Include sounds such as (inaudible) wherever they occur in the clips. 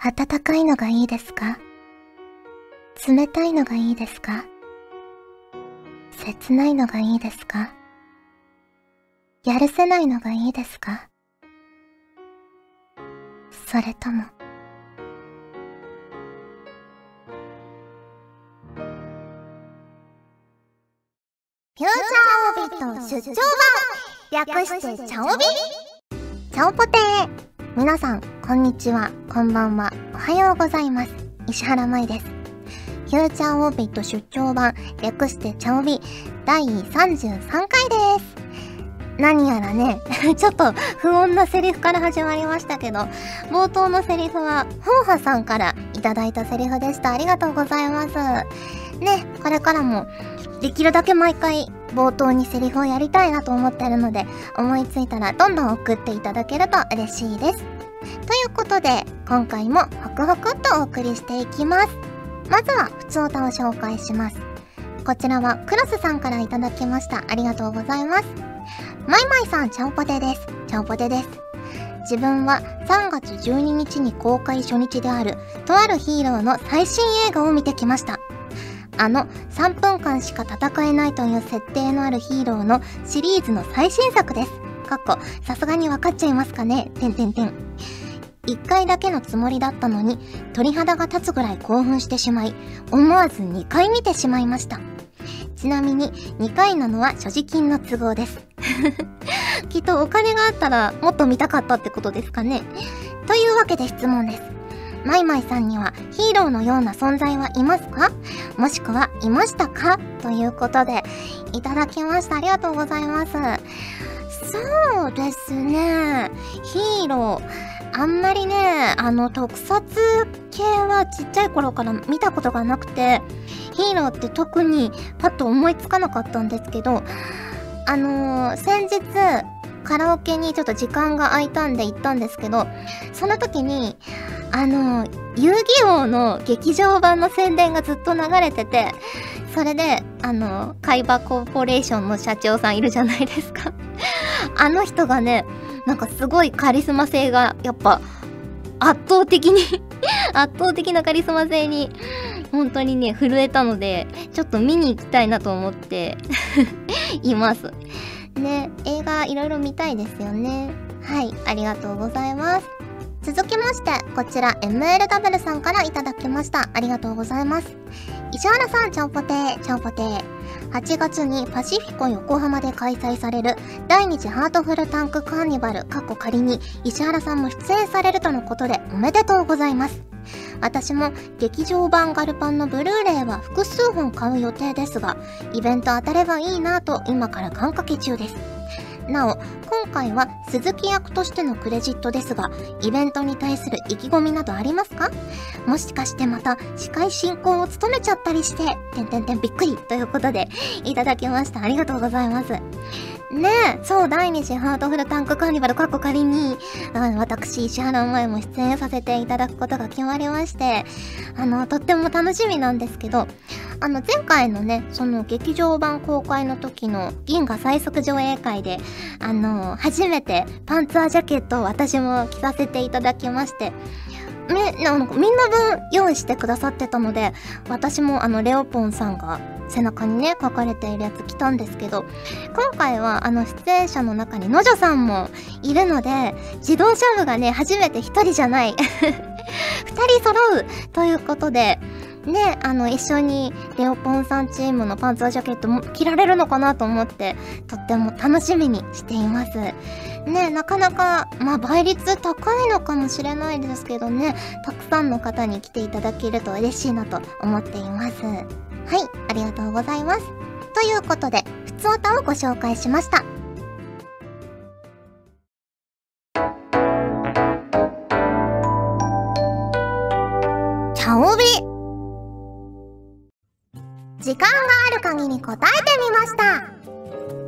暖かいのがいいですか？冷たいのがいいですか？切ないのがいいですか？やるせないのがいいですか？それとも、フューチャーオビット出張版。略してチャオビ。チャオポテー。皆さん、こんにちは、こんばんは、おはようございます。石原舞です。フューチャーオビット出張版略してチャオビ第33回です。何やらね、(laughs) ちょっと不穏なセリフから始まりましたけど、冒頭のセリフは、ホンハさんからいただいたセリフでした。ありがとうございます。ね、これからも、できるだけ毎回冒頭にセリフをやりたいなと思ってるので、思いついたらどんどん送っていただけると嬉しいです。ということで、今回もホクホクっとお送りしていきます。まずは、普通歌を紹介します。こちらは、クロスさんからいただきました。ありがとうございます。マイマイさん、ちゃんぽてです。ちゃんぽてです。自分は3月12日に公開初日である、とあるヒーローの最新映画を見てきました。あの3分間しか戦えないという設定のあるヒーローのシリーズの最新作です。かっこ、さすがにわかっちゃいますかねてんてんてん。1回だけのつもりだったのに、鳥肌が立つぐらい興奮してしまい、思わず2回見てしまいました。ちなみに2回なのは所持金の都合です。(laughs) きっとお金があったらもっと見たかったってことですかね。というわけで質問です。マイマイさんにはヒーローのような存在はいますか？もしくはいましたか？ということで、いただきました。ありがとうございます。そうですね。ヒーロー。あんまりね、あの、特撮系はちっちゃい頃から見たことがなくて、ヒーローって特にパッと思いつかなかったんですけど、あのー、先日、カラオケにちょっと時間が空いたんで行ったんですけど、その時に、あのー、遊戯王の劇場版の宣伝がずっと流れてて、それで、あのー、海馬コーポレーションの社長さんいるじゃないですか。あの人がね、なんかすごいカリスマ性がやっぱ圧倒的に (laughs) 圧倒的なカリスマ性に本当にね震えたのでちょっと見に行きたいなと思って (laughs) います。ね映画いろいろ見たいですよね。はいありがとうございます。続きましてこちら MLW さんからいただきました。ありがとうございます。石原さんちゃんぽてーちゃんぽてー。8月にパシフィコ横浜で開催される第2次ハートフルタンクカーニバル過去仮に石原さんも出演されるとのことでおめでとうございます。私も劇場版ガルパンのブルーレイは複数本買う予定ですが、イベント当たればいいなと今から願掛け中です。なお、今回は鈴木役としてのクレジットですが、イベントに対する意気込みなどありますか？もしかしてまた司会進行を務めちゃったりして、てんてんてんびっくりということで、いただきました。ありがとうございます。ねえ、そう、第2次ハートフルタンクカーニバル、過去仮に、あの私、石原舞も出演させていただくことが決まりまして、あの、とっても楽しみなんですけど、あの、前回のね、その劇場版公開の時の銀河最速上映会で、あの、初めてパンツァージャケットを私も着させていただきまして、み、なんかみんな分用意してくださってたので、私もあの、レオポンさんが背中にね、書かれているやつ着たんですけど、今回はあの、出演者の中にのじょさんもいるので、自動車部がね、初めて一人じゃない。(laughs) 二人揃うということで、ね、あの、一緒にレオポンさんチームのパンツァージャケットも着られるのかなと思って、とっても楽しみにしています。ね、なかなか、まあ、倍率高いのかもしれないですけどね、たくさんの方に来ていただけると嬉しいなと思っています。はい、ありがとうございます。ということで、ふつおたをご紹介しました。チャオビ時間がある限り答えてみました。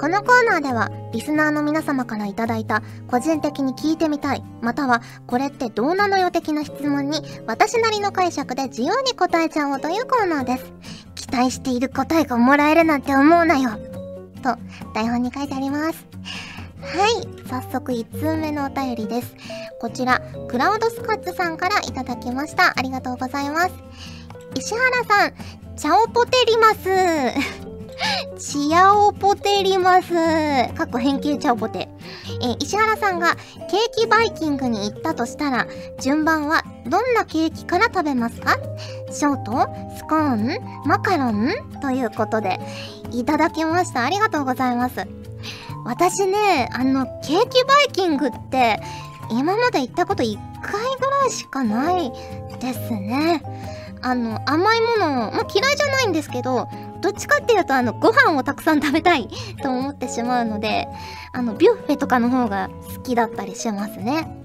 このコーナーではリスナーの皆様からいいた個人的に聞いてみたいまたはこれってどうなのよ的な質問に私なりの解釈で自由に答えちゃおうというコーナーです。期待している答えがもらえるなんて思うなよ。と台本に書いてあります。はい。早速1通目のお便りです。こちら、クラウドスカッツさんからいただきました。ありがとうございます。石原さん、チャオポテリマス。チアオポテリマス。かっこ変形チャオポテ。えー、石原さんがケーキバイキングに行ったとしたら、順番はどんなケーキから食べますか？ショートスコーンマカロン？ということで、いただきました。ありがとうございます。私ね、あの、ケーキバイキングって、今まで行ったこと1回ぐらいしかないですね。あの、甘いもの、まあ、嫌いじゃないんですけど、どっちかっていうと、あの、ご飯をたくさん食べたい (laughs) と思ってしまうので、あの、ビュッフェとかの方が好きだったりしますね。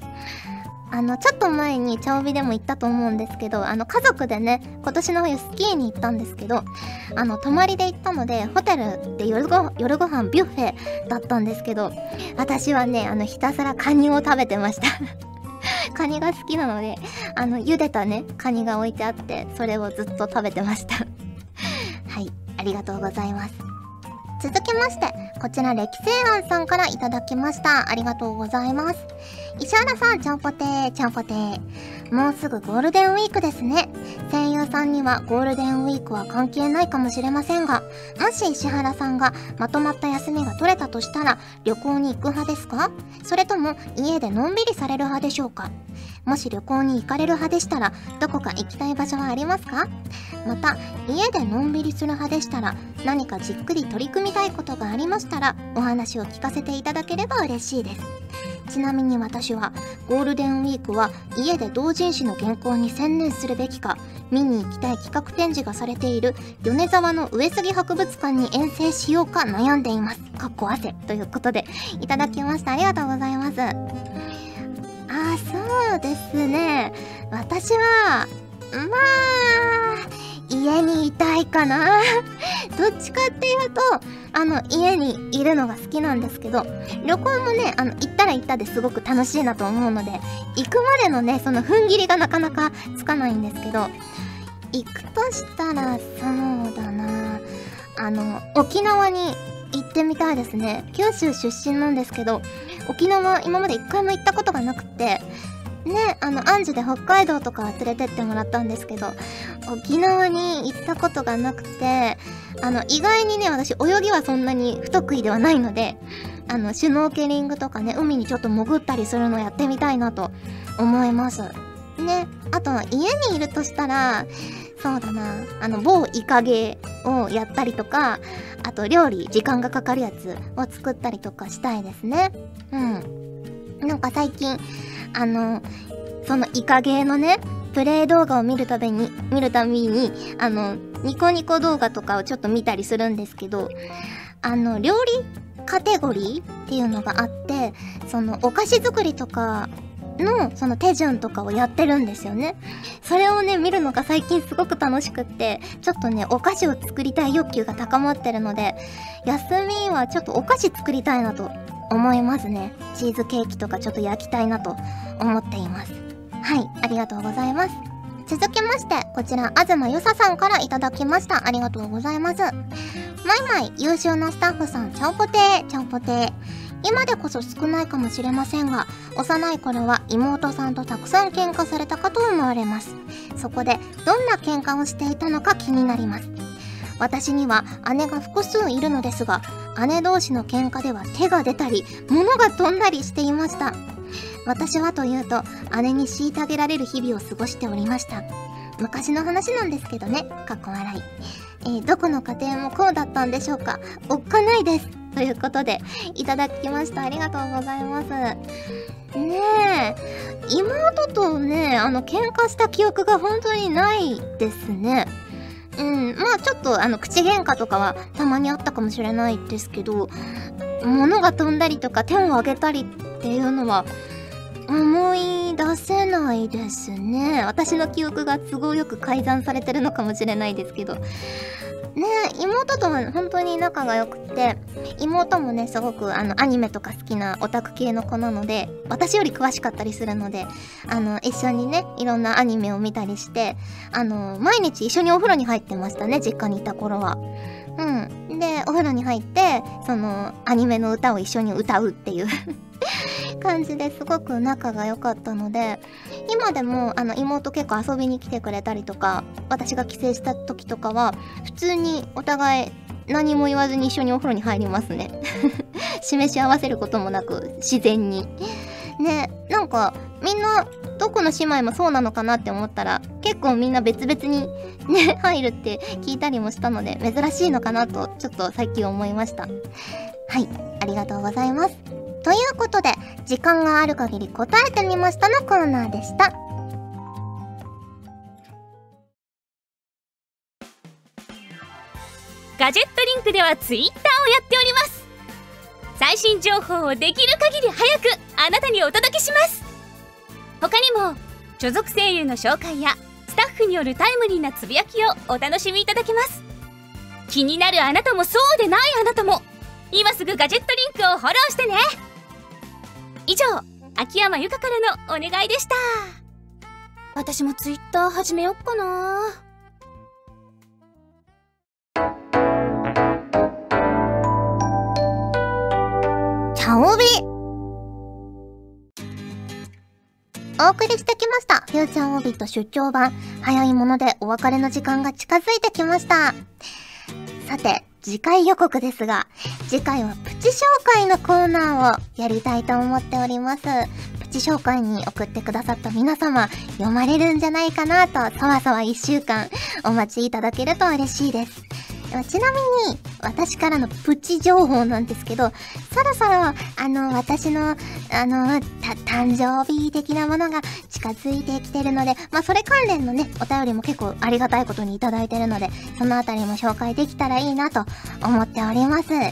あの、ちょっと前にチャオビでも行ったと思うんですけど、あの、家族でね、今年の冬スキーに行ったんですけど、あの、泊まりで行ったので、ホテルで夜ご夜ご飯ビュッフェだったんですけど、私はね、あの、ひたすらカニを食べてましたカニが好きなので、あの、茹でたね、カニが置いてあって、それをずっと食べてましたはい、ありがとうございます。続きまして、こちら、歴世庵さんからいただきました。ありがとうございます。石原さん、ちゃんぽてー、ちゃんぽてー。もうすぐゴールデンウィークですね。声優さんにはゴールデンウィークは関係ないかもしれませんが、もし石原さんがまとまった休みが取れたとしたら、旅行に行く派ですか？それとも家でのんびりされる派でしょうか？もし旅行に行かれる派でしたら、どこか行きたい場所はありますか？また、家でのんびりする派でしたら、何かじっくり取り組みたいことがありましたら、お話を聞かせていただければ嬉しいです。ちなみに私は、ゴールデンウィークは家で同人誌の原稿に専念するべきか、見に行きたい企画展示がされている米沢の上杉博物館に遠征しようか悩んでいます。かっこ汗ということで、いただきました。ありがとうございます。あそうですね。私はまあ家にいたいかな。(laughs) どっちかっていうとあの家にいるのが好きなんですけど旅行もねあの行ったら行ったですごく楽しいなと思うので行くまでのねその踏ん切りがなかなかつかないんですけど行くとしたらそうだな。あの沖縄に行ってみたいですね。九州出身なんですけど沖縄今まで一回も行ったことがなくてねあのアンジュで北海道とか連れてってもらったんですけど沖縄に行ったことがなくてあの意外にね私泳ぎはそんなに不得意ではないのであのシュノーケリングとかね海にちょっと潜ったりするのやってみたいなと思います。ねあと家にいるとしたらそうだなあの某イカゲをやったりとかあと料理時間がかかるやつを作ったりとかしたいですね。うん。なんか最近あのそのイカゲーのねプレイ動画を見るたびに見るたびにあのニコニコ動画とかをちょっと見たりするんですけどあの料理カテゴリーっていうのがあってそのお菓子作りとかのその手順とかをやってるんですよね。それをね、見るのが最近すごく楽しくって、ちょっとね、お菓子を作りたい欲求が高まってるので、休みはちょっとお菓子作りたいなと思いますね。チーズケーキとかちょっと焼きたいなと思っています。はい、ありがとうございます。続きまして、こちら、東よささんからいただきました。ありがとうございます。マイマイ、優秀なスタッフさん、ちゃんぽてー、ちゃんぽてー。今でこそ少ないかもしれませんが、幼い頃は妹さんとたくさん喧嘩されたかと思われます。そこで、どんな喧嘩をしていたのか気になります。私には姉が複数いるのですが、姉同士の喧嘩では手が出たり、物が飛んだりしていました。私はというと、姉に虐げられる日々を過ごしておりました。昔の話なんですけどね、かっこ笑い。えー、どこの家庭もこうだったんでしょうかおっかないです。ということで、いただきました。ありがとうございます。ねえ、妹とね、あの、喧嘩した記憶が本当にないですね。うん、まあちょっと、あの、口喧嘩とかはたまにあったかもしれないですけど、物が飛んだりとか手を挙げたりっていうのは、思い出せないですね。私の記憶が都合よく改ざんされてるのかもしれないですけど。ね妹とは本当に仲が良くて妹もねすごくあのアニメとか好きなオタク系の子なので私より詳しかったりするのであの一緒にねいろんなアニメを見たりしてあの毎日一緒にお風呂に入ってましたね実家にいた頃は。うん、でお風呂に入ってそのアニメの歌を一緒に歌うっていう (laughs) 感じですごく仲が良かったので今でもあの妹結構遊びに来てくれたりとか私が帰省した時とかは普通にお互い何も言わずに一緒にお風呂に入りますね。(laughs) 示し合わせることもなく自然に。ねなんかみんなどこの姉妹もそうなのかなって思ったら結構みんな別々にね入るって聞いたりもしたので珍しいのかなとちょっと最近思いました。はいありがとうございます。ということで時間がある限り答えてみましたのコーナーでした。ガジェットリンクではツイッターをやっております。最新情報をできる限り早くあなたにお届けします。他にも所属声優の紹介やスタッフによるタイムリーなつぶやきをお楽しみいただけます。気になるあなたもそうでないあなたも今すぐガジェットリンクをフォローしてね。以上秋山由香からのお願いでした私もツイッター始めよっかな茶帯お送りしてきました。フューチャーオビット出張版。早いものでお別れの時間が近づいてきました。さて、次回予告ですが、次回はプチ紹介のコーナーをやりたいと思っております。プチ紹介に送ってくださった皆様、読まれるんじゃないかなと、そわそわ一週間お待ちいただけると嬉しいです。ちなみに、私からのプチ情報なんですけど、そろそろ、あの、私の、あの、た誕生日的なものが近づいてきてるので、まあ、それ関連のね、お便りも結構ありがたいことにいただいてるので、そのあたりも紹介できたらいいなと思っております。というわ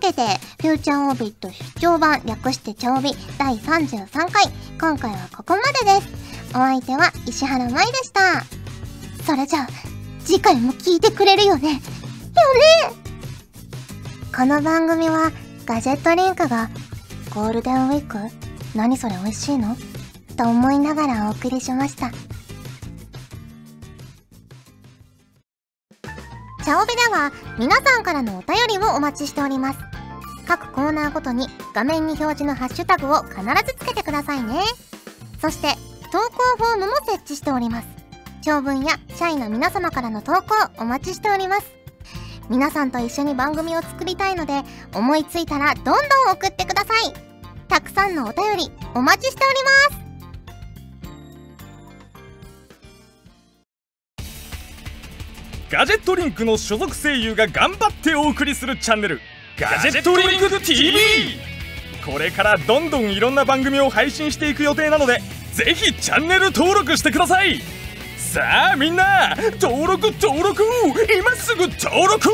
けで、フューチャーオービット出張版略してチャオビ第33回、今回はここまでです。お相手は石原舞でした。それじゃあ、次回も聞いてくれるよねよねこの番組はガジェットリンクがゴールデンウィーク？何それ美味しいの？と思いながらお送りしました。チャオベでは皆さんからのお便りをお待ちしております。各コーナーごとに画面に表示のハッシュタグを必ずつけてくださいね。そして投稿フォームも設置しております。長文や社員の皆様からの投稿お待ちしております。皆さんと一緒に番組を作りたいので思いついたらどんどん送ってください。たくさんのお便りお待ちしております。ガジェットリンクの所属声優が頑張ってお送りするチャンネルガジェットリンク TV これからどんどんいろんな番組を配信していく予定なのでぜひチャンネル登録してください。さあみんな登録登録今すぐ登録